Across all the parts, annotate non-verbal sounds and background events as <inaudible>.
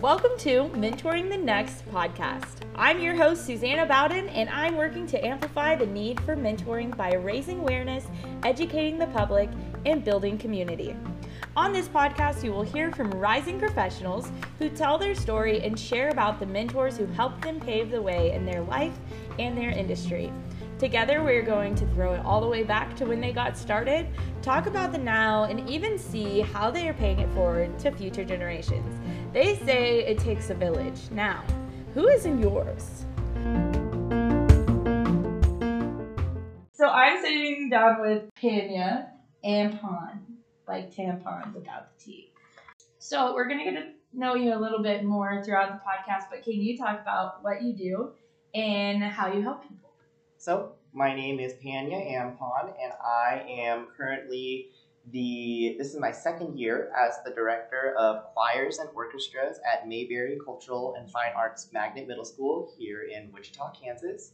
Welcome to Mentoring the Next podcast. I'm your host, Susanna Bowden, and I'm working to amplify the need for mentoring by raising awareness, educating the public, and building community. On this podcast, you will hear from rising professionals who tell their story and share about the mentors who helped them pave the way in their life and their industry. Together, we're going to throw it all the way back to when they got started, talk about the now, and even see how they are paying it forward to future generations. They say it takes a village. Now, who is in yours? So I'm sitting down with Panya Ampon, like tampon without the T. So we're gonna get to know you a little bit more throughout the podcast, but can you talk about what you do and how you help people? So, my name is Panya Ampon, and I am currently the. This is my second year as the director of choirs and orchestras at Mayberry Cultural and Fine Arts Magnet Middle School here in Wichita, Kansas.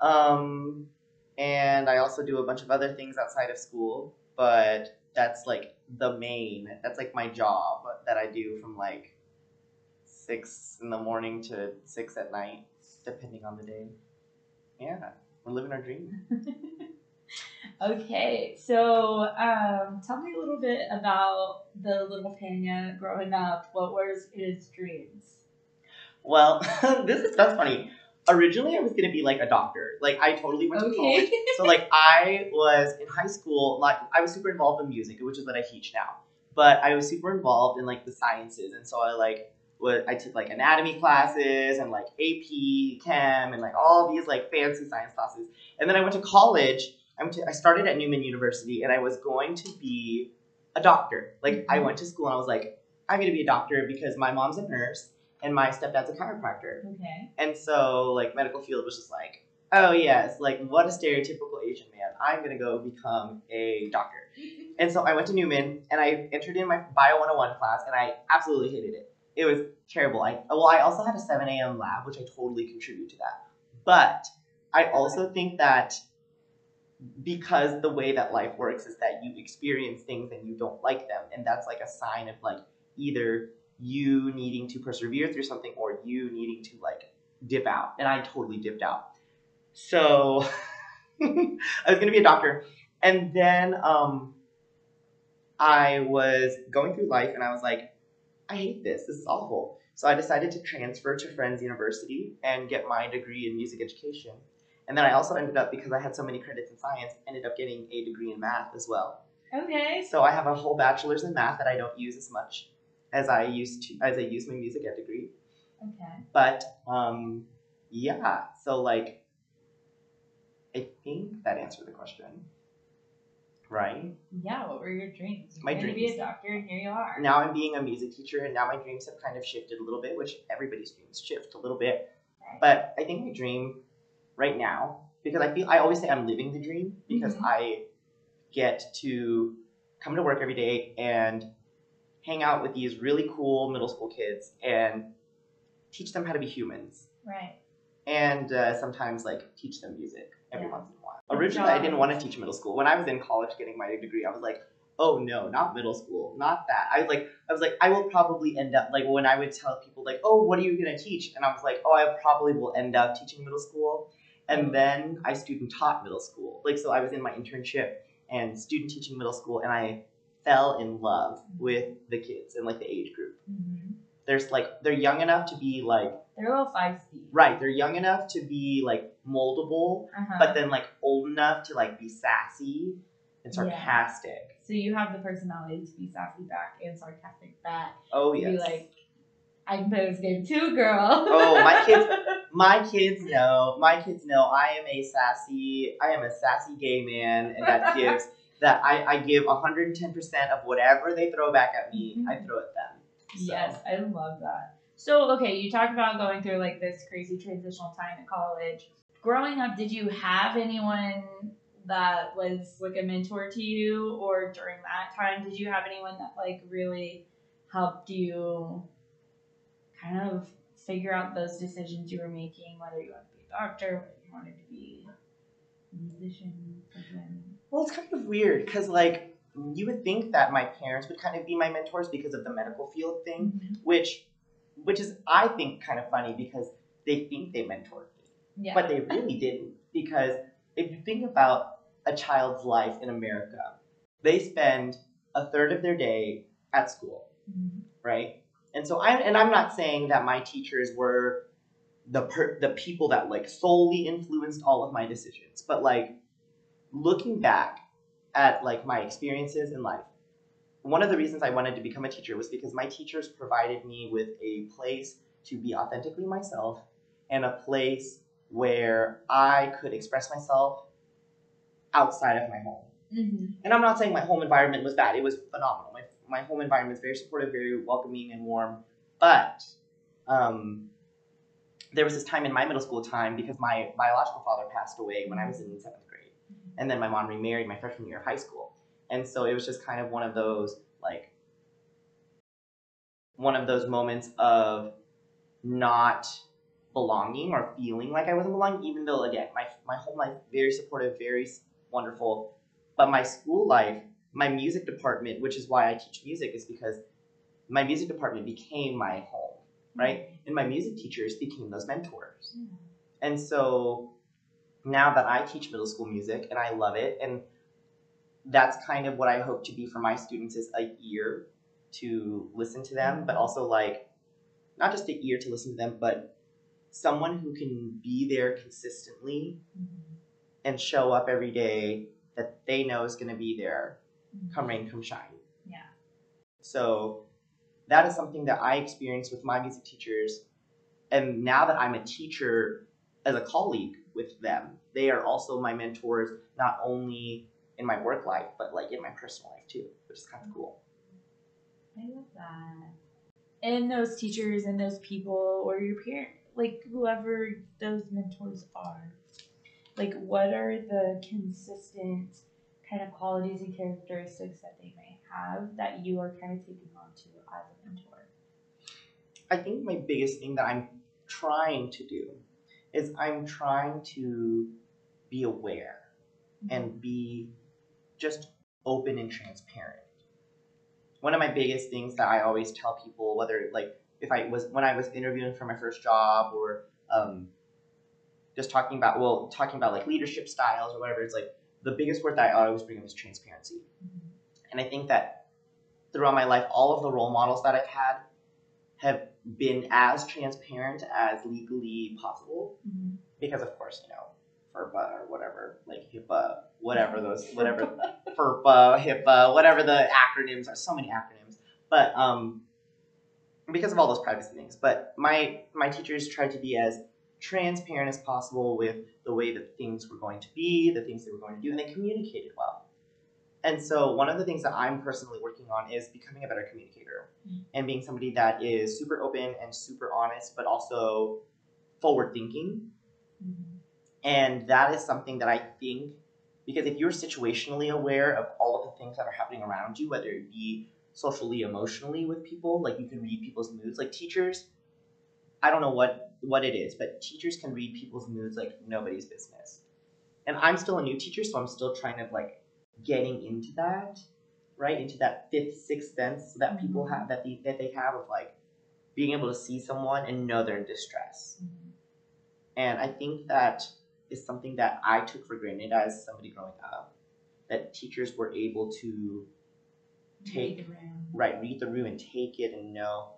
Um, and I also do a bunch of other things outside of school, but that's like the main. That's like my job that I do from like six in the morning to six at night, depending on the day. Yeah, we're living our dream. <laughs> Okay, so um, tell me a little bit about the little Panya growing up. What was his dreams? Well, <laughs> this is that's funny. Originally, I was gonna be like a doctor. Like I totally went to college. So like <laughs> I was in high school. Like I was super involved in music, which is what I teach now. But I was super involved in like the sciences, and so I like what I took like anatomy classes and like AP Chem and like all these like fancy science classes. And then I went to college. I went to I started at Newman University, and I was going to be a doctor. Like I mm-hmm. went to school and I was like, I'm gonna be a doctor because my mom's a nurse and my stepdad's a chiropractor. Okay. And so, like, medical field was just like, oh, yes, like, what a stereotypical Asian man. I'm going to go become a doctor. <laughs> And so I went to Newman and I entered in my Bio 101 class and I absolutely hated it. It was terrible. I, well, I also had a 7 a.m. lab, which I totally contribute to that. But I also think that because the way that life works is that you experience things and you don't like them. And that's like a sign of like either you needing to persevere through something or you needing to like dip out. And I totally dipped out. So <laughs> I was gonna be a doctor. And then um I was going through life and I was like, I hate this. This is awful. So I decided to transfer to Friends University and get my degree in music education. And then I also ended up, because I had so many credits in science, ended up getting a degree in math as well. Okay. So I have a whole bachelor's in math that I don't use as much as I used to as I use my music ed degree. Okay. But um yeah, so like I think that answered the question. Right? Yeah. What were your dreams? You My wanted to be a doctor, and here you are. Now I'm being a music teacher and now my dreams have kind of shifted a little bit, which everybody's dreams shift a little bit. Right. But I think my dream right now, because I feel I always say I'm living the dream because Mhm. I get to come to work every day and hang out with these really cool middle school kids and teach them how to be humans Right. and uh, sometimes like teach them music every Yeah. once in a while. Originally, I didn't want to teach middle school. When I was in college getting my degree, I was like, oh no, not middle school, not that. I was like, I was like, I will probably end up like when I would tell people like, oh, what are you gonna teach? And I was like, oh, I probably will end up teaching middle school. And then I student taught middle school. Like so, I was in my internship and student teaching middle school, and I fell in love with the kids and like the age group. hmm There's like they're young enough to be like They're a little feisty. right. They're young enough to be like moldable, Uh-huh. but then like old enough to like be sassy and Yeah. sarcastic. so you have the personality to be sassy back and sarcastic back. Oh yes. Be like, I can play this game too, girl. Oh, my kids- <laughs> my kids know. My kids know I am a sassy. I am a sassy gay man, and that <laughs> gives that I, I give 110 percent of whatever they throw back at me. I throw at them. So, Yes, I love that. So, okay, you talked about going through like this crazy transitional time in college. Growing up, did you have anyone that was like a mentor to you, or during that time, did you have anyone that like really helped you kind of figure out those decisions you were making, whether you wanted to be a doctor, whether you wanted to be a musician, something? Well, it's kind of weird because like you would think that my parents would kind of be my mentors because of the medical field thing, Mm-hmm. which which is I think kind of funny because they think they mentored me, Yeah. but they really <laughs> didn't. Because if you think about a child's life in America, they spend a third of their day at school, Mhm. right? And so I and I'm not saying that my teachers were the per, the people that like solely influenced all of my decisions, but like looking back at like my experiences in life, one of the reasons I wanted to become a teacher was because my teachers provided me with a place to be authentically myself and a place where I could express myself outside of my home. Mhm. And I'm not saying my home environment was bad. It was phenomenal. My, my home environment is very supportive, very welcoming and warm. But um, there was this time in my middle school time because my biological father passed away when I was in seventh grade. And then my mom remarried my freshman year of high school. And so it was just kind of one of those, like, one of those moments of not belonging or feeling like I wasn't belonging, even though, again, my, my home life, very supportive, very wonderful. But my school life, my music department, which is why I teach music, is because my music department became my home, mm-hmm. right? And my music teachers became those mentors. Yeah. And so now that I teach middle school music and I love it, and that's kind of what I hope to be for my students is a year to listen to them, but also like not just a year to listen to them, but someone who can be there consistently Mhm. and show up every day that they know is going to be there Mhm. come rain, come shine. Yeah. So that is something that I experienced with my music teachers. And now that I'm a teacher as a colleague with them, they are also my mentors, not only in my work life, but like in my personal life too, which is kind of cool. I love that. And those teachers and those people or your parent, like whoever those mentors are, like what are the consistent kind of qualities and characteristics that they may have that you are kind of taking on to as a mentor? I think my biggest thing that I'm trying to do is I'm trying to be aware and mm-hmm. be just open and transparent. One of my biggest things that I always tell people, whether like if I was when I was interviewing for my first job or um, just talking about well talking about like leadership styles or whatever, it's like the biggest word that I always bring up is transparency. Mhm. And I think that throughout my life, all of the role models that I've had have been as transparent as legally possible Mhm. because of course, you know, FERPA or whatever, like HIPAA, whatever <laughs> those, whatever FERPA, HIPAA, whatever the acronyms are, so many acronyms. But um, because of all those privacy things. But my my teachers tried to be as transparent as possible with the way that things were going to be, the things they were going to do, and they communicated well. And so one of the things that I'm personally working on is becoming a better communicator Mhm. and being somebody that is super open and super honest, but also forward thinking Mhm. and that is something that I think, because if you're situationally aware of all of the things that are happening around you, whether it be socially, emotionally with people, like you can read people's moods. Like teachers, I don't know what what it is, but teachers can read people's moods like nobody's business. And I'm still a new teacher, so I'm still trying to like getting into that, right? Into that fifth, sixth sense that people Mhm. have that they, that they have of like being able to see someone and know they're in distress. Mhm. And I think that is something that I took for granted as somebody growing up. That teachers were able to take, Read right, read the room and take it and know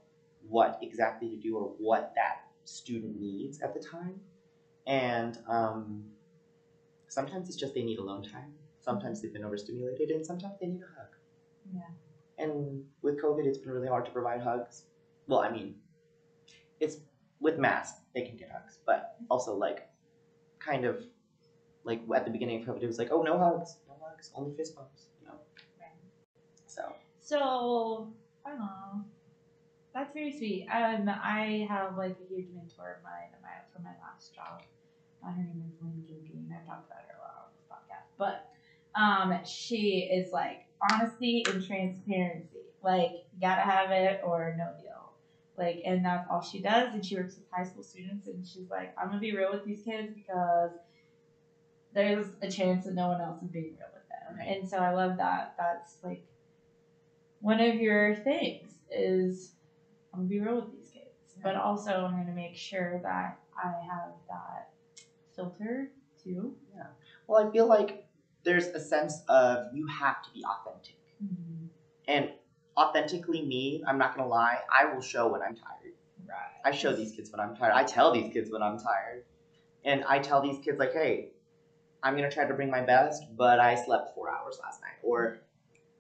what exactly to do or what that student needs at the time. And um, sometimes it's just they need alone time. Sometimes they've been overstimulated, and sometimes they need a hug. Yeah. And with COVID, it's been really hard to provide hugs. Well, I mean, it's with masks, they can get hugs, but also like kind of like at the beginning of COVID, it was like, oh, no hugs, no hugs, only fist bumps, you know. Right. So So, I don't know. That's very sweet. Um, I have like a huge mentor of mine my, for my last job. Uh, her name is Lynn Gilgeen. I've talked about her a lot on this podcast. But um, she is like honesty and transparency. Like, you gotta have it or no deal. Like, and that's all she does. And she works with high school students. And she's like, I'm gonna be real with these kids because there's a chance that no one else is being real with them. And so I love that. That's like one of your things is I'm gonna be real with these kids, but also I'm gonna make sure that I have that filter too. Yeah. Well, I feel like there's a sense of you have to be authentic. Mm-hmm. And authentically me, I'm not gonna lie, I will show when I'm tired. Right. I show these kids when I'm tired. I tell these kids when I'm tired. And I tell these kids like, hey, I'm gonna try to bring my best, but I slept four hours last night. Or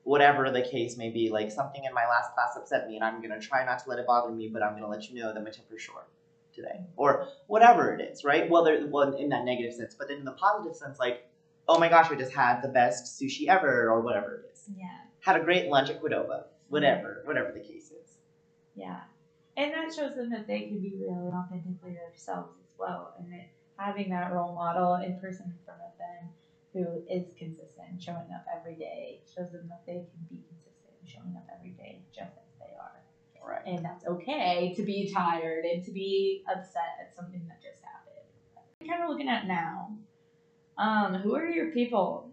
whatever the case may be. Like something in my last class upset me and I'm gonna try not to let it bother me, but I'm gonna let you know that my temper's short today. Or whatever it is, right? Well there well in that negative sense. But then in the positive sense, like, oh my gosh, I just had the best sushi ever or whatever it is. Yeah. Had a great lunch at Qdoba. Whatever, whatever the case is. Yeah. And that shows them that they can be real and authentically themselves as well. And that having that role model in person in front of them who is consistent, showing up every day, shows them that they can be consistent, showing up every day just as they are. Right. And that's okay to be tired and to be upset at something that just happened. kind of looking at now. Um, who are your people?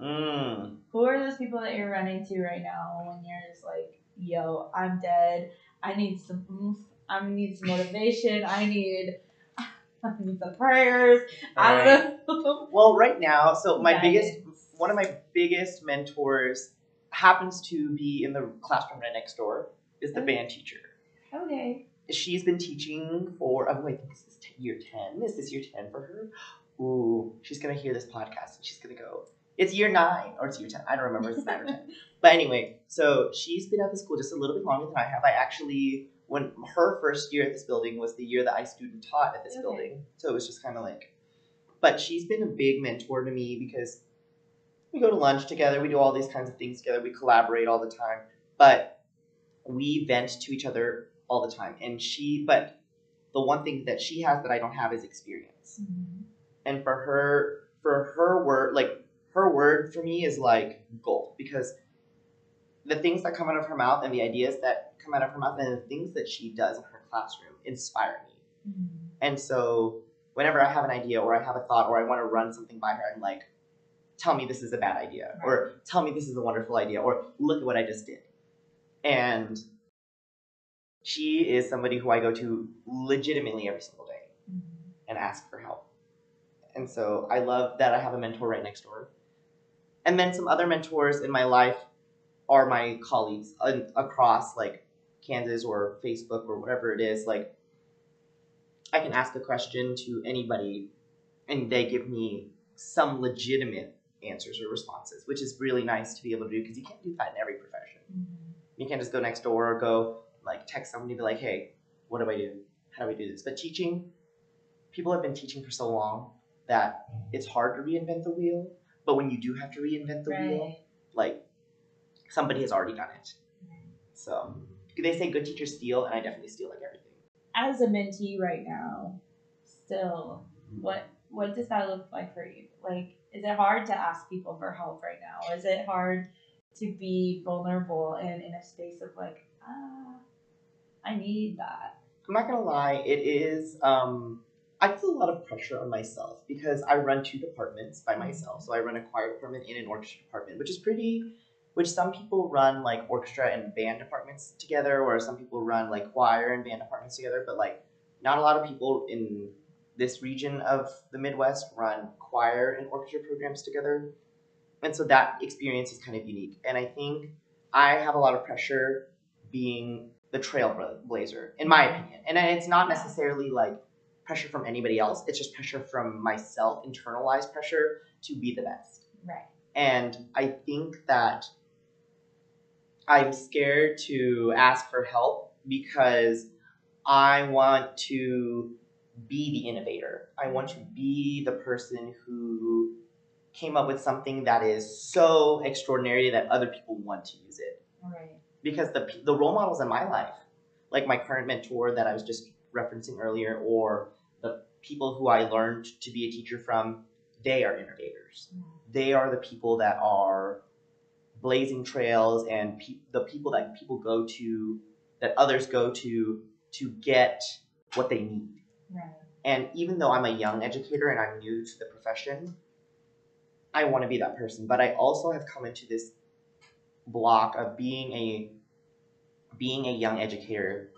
Mm. Who are those people that you're running to right now when you're just like, yo, I'm dead. I need some oomph. I need some motivation. I need <laughs> I need some prayers. I don't know. <laughs> Well, right now, so my Guidance. biggest, one of my biggest mentors happens to be in the classroom right next door. Is the Oh. band teacher. okay. She's been teaching for. Oh wait, this is t- year ten. Is this year ten for her? Ooh, she's gonna hear this podcast and she's gonna go. It's year nine or it's year ten. I don't remember. It's nine or ten. <laughs> But anyway, so she's been at the school just a little bit longer than I have. I actually, when her first year at this building was the year that I student taught at this Okay. building. So it was just kind of like, but she's been a big mentor to me because we go to lunch together, we do all these kinds of things together, we collaborate all the time, but we vent to each other all the time. And she, but the one thing that she has that I don't have is experience mm-hmm. and for her for her work, like her word for me is like gold. Because the things that come out of her mouth and the ideas that come out of her mouth and the things that she does in her classroom inspire me. Mm-hmm. And so whenever i have an idea or i have a thought or i want to run something by her i'm like tell me this is a bad idea or tell me this is a wonderful idea or look at what i just did. And she is somebody who i go to legitimately every single day mm-hmm. and ask for help. And so I love that I have a mentor right next door. And then some other mentors in my life are my colleagues across like Kansas or Facebook or whatever it is. Like I can ask a question to anybody and they give me some legitimate answers or responses, which is really nice to be able to do because you can't do that in every profession. Mm-hmm. You can't just go next door or go like text somebody and be like, hey, what do I do? How do I do this? But teaching, people have been teaching for so long that it's hard to reinvent the wheel. But when you do have to reinvent the wheel, like somebody has already done it. So they say good teachers steal, and I definitely steal like everything. As a mentee right now, still, what what does that look like for you? Like, is it hard to ask people for help right now? Is it hard to be vulnerable and in a space of like, ah, I need that? I'm not gonna lie, it is. Um, I feel a lot of pressure on myself because I run two departments by mm-hmm. myself. So I run a choir department and an orchestra department, which is pretty. Which some people run like orchestra and band departments together, or some people run like choir and band departments together. But like, not a lot of people in this region of the Midwest run choir and orchestra programs together, and so that experience is kind of unique. And I think I have a lot of pressure being the trailblazer, in my opinion. And it's not necessarily like pressure from anybody else, it's just pressure from myself, internalized pressure to be the best. Right. And I think that I'm scared to ask for help because I want to be the innovator. I want to be the person who came up with something that is so extraordinary that other people want to use it Right. because the the role models in my life, like my current mentor that I was just referencing earlier, or the people who I learned to be a teacher from, they are innovators. Mm-hmm. They are the people that are blazing trails and pe- the people that people go to, that others go to to get what they need. Right. And even though I'm a young educator and I'm new to the profession, I want to be that person, but I also have come into this block of being a being a young educator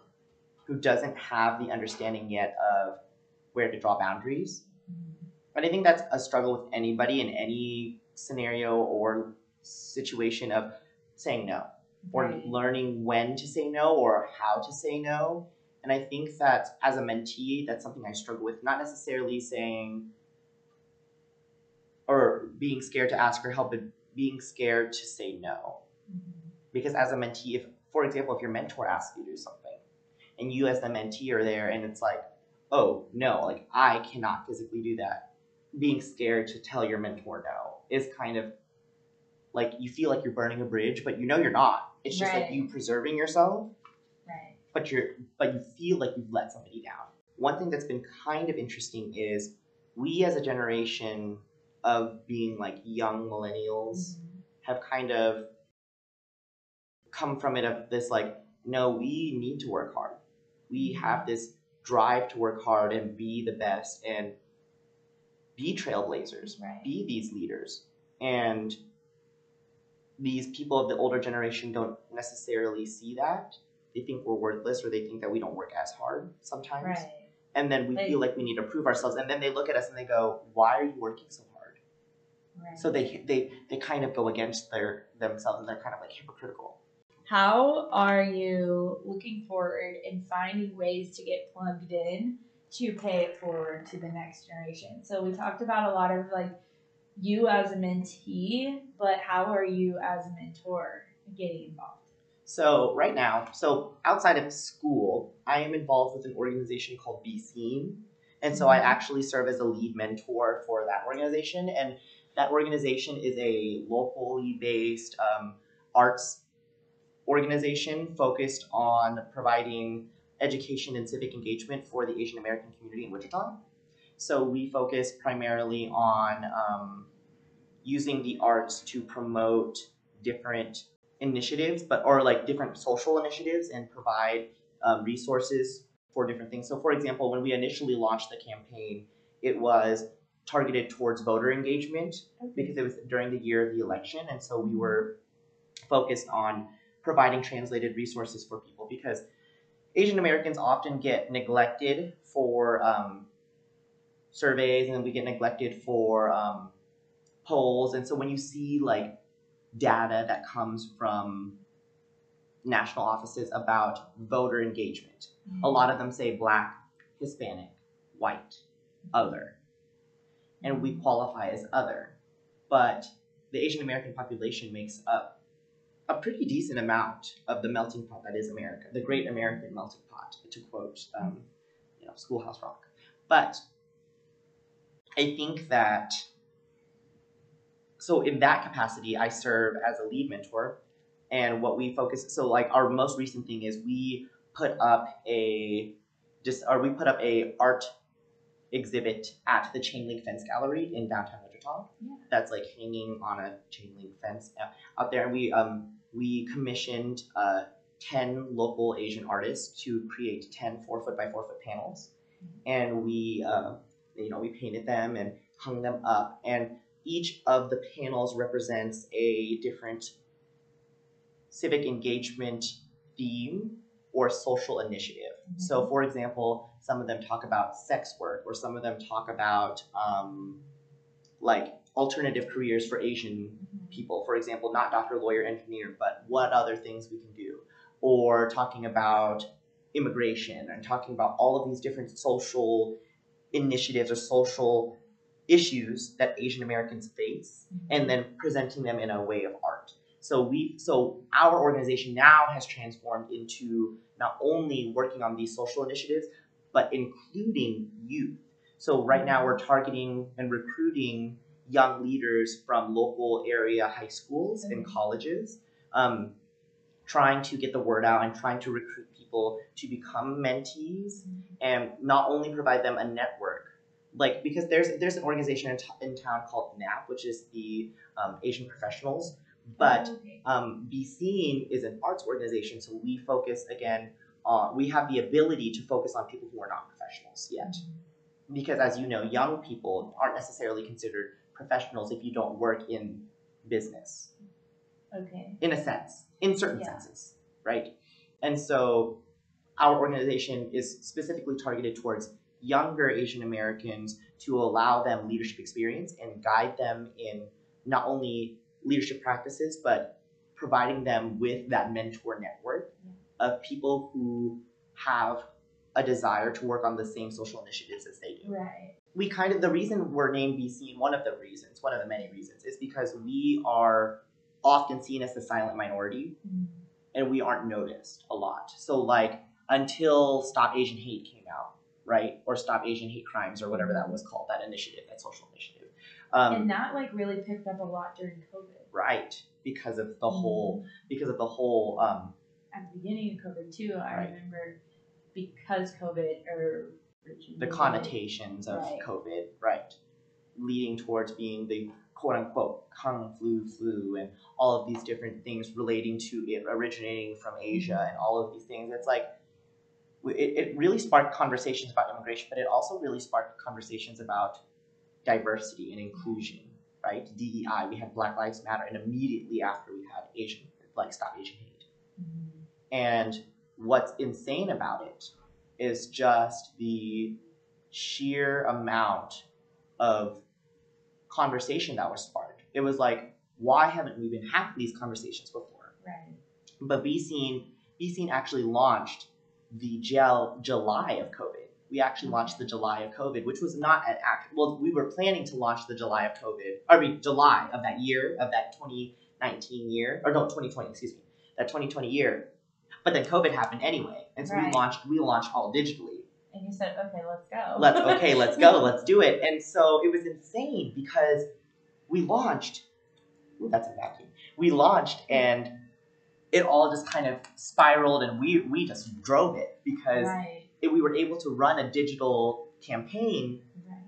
who doesn't have the understanding yet of where to draw boundaries. Mm-hmm. But I think that's a struggle with anybody in any scenario or situation of saying no or Right. learning when to say no or how to say no. And I think that as a mentee, that's something I struggle with. Not necessarily saying or being scared to ask for help, but being scared to say no. Mm-hmm. Because as a mentee, if for example, if your mentor asks you to do something and you as the mentee are there and it's like, oh no, like I cannot physically do that, being scared to tell your mentor no is kind of like you feel like you're burning a bridge, but you know you're not. It's just like you preserving yourself Right. but you're but you feel like you've let somebody down. One thing that's been kind of interesting is we as a generation of being like young millennials mm-hmm. have kind of come from it of this like no we need to work hard we have this drive to work hard and be the best and be trailblazers Right. be these leaders and these people of the older generation don't necessarily see that they think we're worthless or they think that we don't work as hard sometimes Right. and then we Like- feel like we need to prove ourselves and then they look at us and they go why are you working so hard Right. so they they they kind of go against their themselves and they're kind of like hypocritical How are you looking forward and finding ways to get plugged in to pay it forward to the next generation? So we talked about a lot of like you as a mentee, but how are you as a mentor getting involved? So right now, so outside of school, I am involved with an organization called Be Seen. And so I Mhm. actually serve as a lead mentor for that organization. And that organization is a locally based um, arts organization focused on providing education and civic engagement for the Asian American community in Wichita. So we focus primarily on um, using the arts to promote different initiatives, but or like different social initiatives and provide um, resources for different things. So, for example, when we initially launched the campaign, it was targeted towards voter engagement because it was during the year of the election, and so we were focused on providing translated resources for people because Asian Americans often get neglected for um, surveys, and we get neglected for um, polls, and so when you see like data that comes from national offices about voter engagement. A lot of them say black, Hispanic, white, other. And we qualify as other. But the Asian American population makes up a pretty decent amount of the melting pot that is America, the great American melting pot, to quote um, you know, Schoolhouse Rock. But I think that so in that capacity, I serve as a lead mentor, and what we focus. So like our most recent thing is we put up a just or we put up a art exhibit at the chain link fence gallery in downtown Wichita. Yeah. That's like hanging on a chain link fence uh, out there, and we um we commissioned uh, ten local Asian artists to create 10 four foot by four foot panels, and we uh, you know we painted them and hung them up. And each of the panels represents a different civic engagement theme or social initiative. So, for example, some of them talk about sex work, or some of them talk about um, like alternative careers for Asian mm-hmm. people. For example, not doctor, lawyer, engineer, but what other things we can do. Or talking about immigration and talking about all of these different social initiatives or social issues that Asian Americans face mm-hmm. and then presenting them in a way of art. So we so our organization now has transformed into not only working on these social initiatives, but including youth. So right now we're targeting and recruiting young leaders from local area high schools and Mhm. colleges, um, trying to get the word out and trying to recruit people to become mentees and not only provide them a network like because there's there's an organization in, t- in town called NAP, which is the um, Asian Professionals, but Okay. um, Be Seen is an arts organization, so we focus again. on we have the ability to focus on people who are not professionals yet, because as you know, young people aren't necessarily considered professionals if you don't work in business Okay. in a sense, in certain Yeah. senses, right? And so our organization is specifically targeted towards younger Asian Americans to allow them leadership experience and guide them in not only leadership practices, but providing them with that mentor network of people who have a desire to work on the same social initiatives as they do Right. We kind of the reason we're named BC, Seen, one of the reasons, one of the many reasons, is because we are often seen as the silent minority Mm. and we aren't noticed a lot. So like until Stop Asian Hate came out, right? Or Stop Asian Hate Crimes or whatever that was called, that initiative, that social initiative. Um, and that like really picked up a lot during COVID. right. Because of the whole Mm. because of the whole um, At the beginning of COVID too, I Right. remember because COVID or the connotations of Right. COVID, right, leading towards being the quote unquote kung flu flu and all of these different things relating to it originating from Asia and all of these things. It's like it, it really sparked conversations about immigration, but it also really sparked conversations about diversity and inclusion, right? DEI. We had Black Lives Matter, and immediately after we had Asian, like Stop Asian Hate. Mhm. And what's insane about it is just the sheer amount of conversation that was sparked. It was like, why haven't we been having these conversations before? Right. But Be Seen, Be Seen actually launched the gel July of COVID. We actually mm-hmm. launched the July of COVID, which was not an act. Well, we were planning to launch the July of COVID. I mean, July of that year, of that 2019 year, or no, 2020, excuse me, that 2020 year. But then COVID happened anyway, and so we launched. We launched all digitally. And you said, okay, let's go. Let's okay, let's go, <laughs> let's do it. And so it was insane because we launched. Ooh, that's a vacuum. We launched and it all just kind of spiraled, and we we just drove it because right. it, we were able to run a digital campaign Right.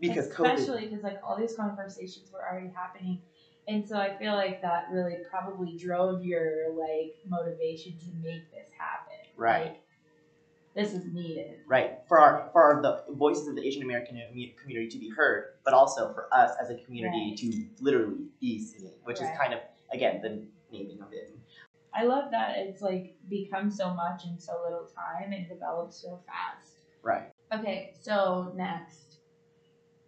because especially because like all these conversations were already happening and so i feel like that really probably drove your like motivation to make this happen Right. this is needed Right for our for our, the voices of the Asian American community to be heard, but also for us as a community Right. to literally be seen, which Right. is kind of again the naming of it. i love that it's like become so much in so little time and developed so fast Right. okay so next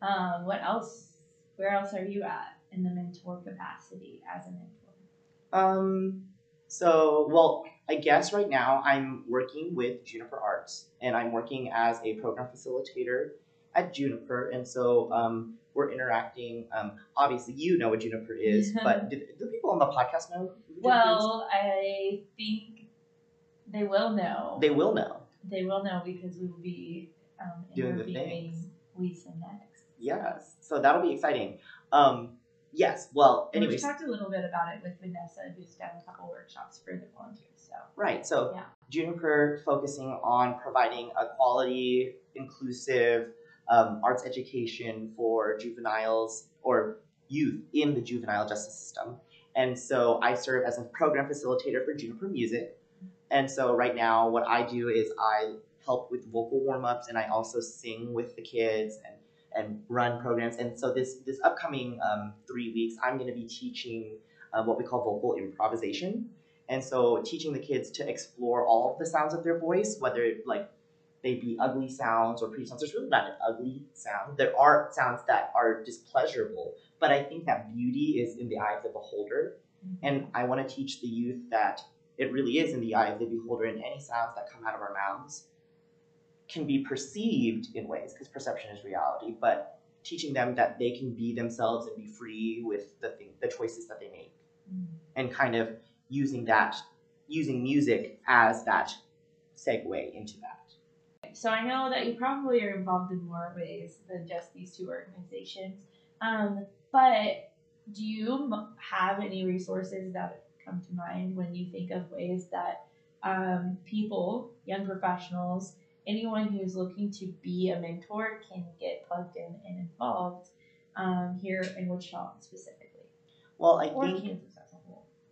um what else where else are you at in the mentor capacity as a mentor Um. So, well, I guess right now I'm working with Juniper Arts, and I'm working as a program facilitator at Juniper, and so um, we're interacting. Um, obviously, you know what Juniper is, <laughs> but do, do people on the podcast know? who Juniper is? well i think they will know they will know. They will know because we will be um, Doing the interviewing things. Lisa next. Yes, so that'll be exciting. Um, yes. Well, anyways, we talked a little bit about it with Vanessa, who's done a couple workshops for the volunteers. So Right. So Yeah. Juniper focusing on providing a quality, inclusive um, arts education for juveniles or youth in the juvenile justice system. And so I serve as a program facilitator for Juniper Music. And so right now, what I do is I help with vocal warm ups and I also sing with the kids and and run programs. And so this this upcoming um, three weeks, I'm going to be teaching uh, what we call vocal improvisation. And so teaching the kids to explore all of the sounds of their voice, whether like they be ugly sounds or pretty sounds. There's really not an ugly sound. There are sounds that are displeasurable, but I think that beauty is in the eye of the beholder. And I want to teach the youth that it really is in the eye of the beholder, and any sounds that come out of our mouths can be perceived in ways, because perception is reality, but teaching them that they can be themselves and be free with the thing, the choices that they make Mhm. and kind of using that using music as that segue into that So I know that you probably are involved in more ways than just these two organizations. Um, but do you have any resources that come to mind when you think of ways that um, people, young professionals, anyone who's looking to be a mentor can get plugged in and involved um, here in Wichita specifically, well i or think Kansas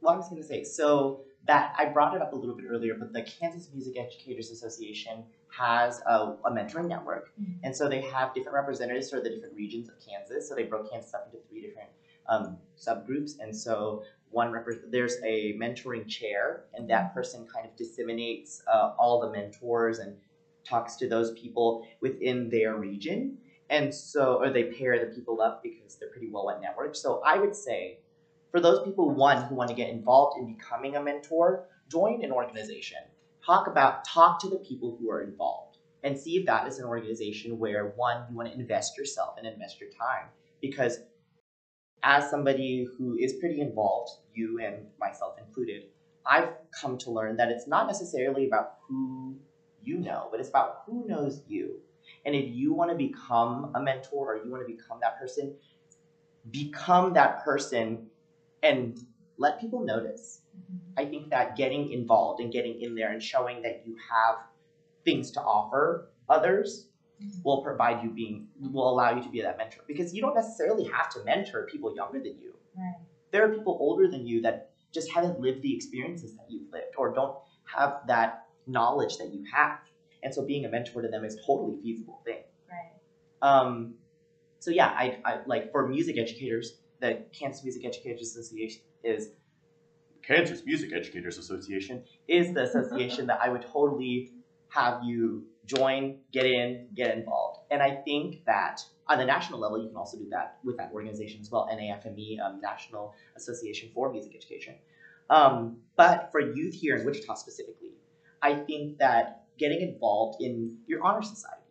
as a whole? well i was going to say so that I brought it up a little bit earlier, but the Kansas Music Educators Association has a, a mentoring network, Mhm. and so they have different representatives for the different regions of Kansas. So they broke Kansas up into three different um, subgroups, and so one repre- there's a mentoring chair, and that person kind of disseminates uh, all the mentors and talks to those people within their region, and so or they pair the people up because they're pretty well networked. So I would say for those people one who want to get involved in becoming a mentor join an organization. Talk about talk to the people who are involved and see if that is an organization where one you want to invest yourself and invest your time. Because as somebody who is pretty involved you and myself included i've come to learn that it's not necessarily about who you know but it's about who knows you. And if you want to become a mentor or you want to become that person become that person and let people notice. I think that getting involved and getting in there and showing that you have things to offer others will provide you being will allow you to be that mentor because you don't necessarily have to mentor people younger than you. Right. There are people older than you that just haven't lived the experiences that you've lived or don't have that knowledge that you have. And so being a mentor to them is a totally feasible thing. Right. Um, so yeah, I, I like for music educators, the Kansas Music Educators Association is Kansas Music Educators Association is the association that I would totally have you join, get in, get involved. And I think that on the national level, you can also do that with that organization as well, NAFME, um, National Association for Music Education. Um, but for youth here in Wichita specifically, I think that getting involved in your honor societies,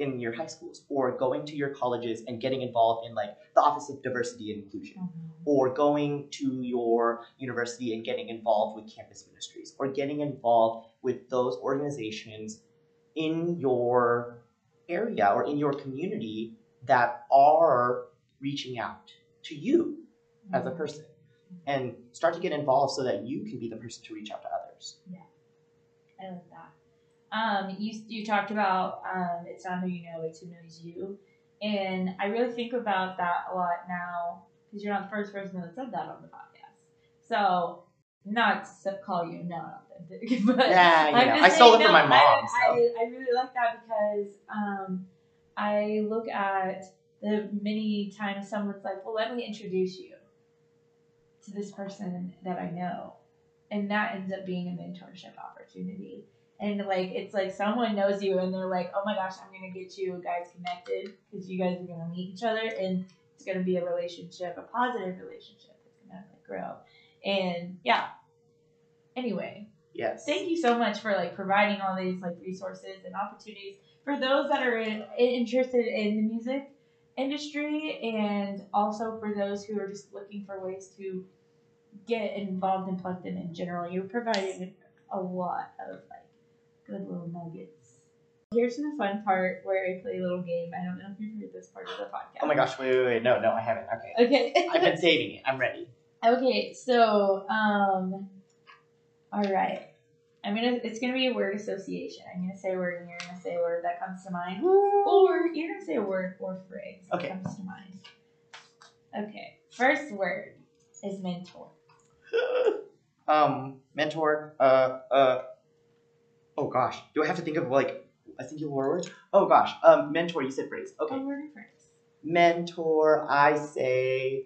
in your high schools, or going to your colleges and getting involved in like the Office of Diversity and Inclusion, mm-hmm. or going to your university and getting involved with campus ministries, or getting involved with those organizations in your area or in your community that are reaching out to you as a mm-hmm. person and start to get involved so that you can be the person to reach out to others. yeah I like that. Um, you you talked about um, it's not who you know, it's who knows you, and I really think about that a lot now because you're not the first person that said that on the podcast. So not to call you not authentic, <laughs> but Yeah, you know, I stole it from my mom. I, so. I, I really like that because um, I look at the many times someone's like, well, let me introduce you to this person that I know. And that ends up being a mentorship opportunity. And like, it's like someone knows you and they're like, oh my gosh, I'm going to get you guys connected because you guys are going to meet each other and it's going to be a relationship, a positive relationship it's going to like grow. And yeah. Anyway, Yes. thank you so much for like providing all these like resources and opportunities for those that are in, interested in the music industry and also for those who are just looking for ways to get involved and plugged in in general you're providing a lot of like good little nuggets here's the fun part where i play a little game i don't know if you've heard this part of the podcast Oh my gosh, wait, wait, wait. No, no, I haven't. Okay. okay I've been <laughs> saving it. I'm ready. Okay, so um, all right. I'm gonna. It's gonna be a word association. I'm gonna say a word, and you're gonna say a word that comes to mind, or you're gonna say a word or phrase that Okay. comes to mind. Okay. First word is mentor. <gasps> um, mentor. Uh, uh. Oh gosh, do I have to think of like a singular word? Oh gosh, um, mentor. You said phrase. Okay. word phrase. Mentor. I say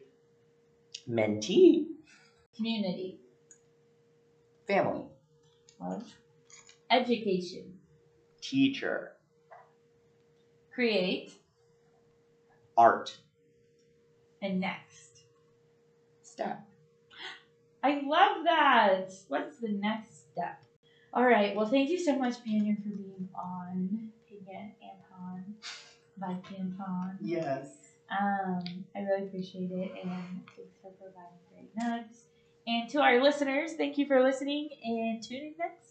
mentee. Community. Family. Love. Education. Teacher. Create. Art. And next. Step. I love that. What's the next step? All right. Well, thank you so much, Panion, for being on Pinion Anton by Canton. Yes. Um, I really appreciate it, and thanks for providing great nugs. And to our listeners, thank you for listening, and tuning in next.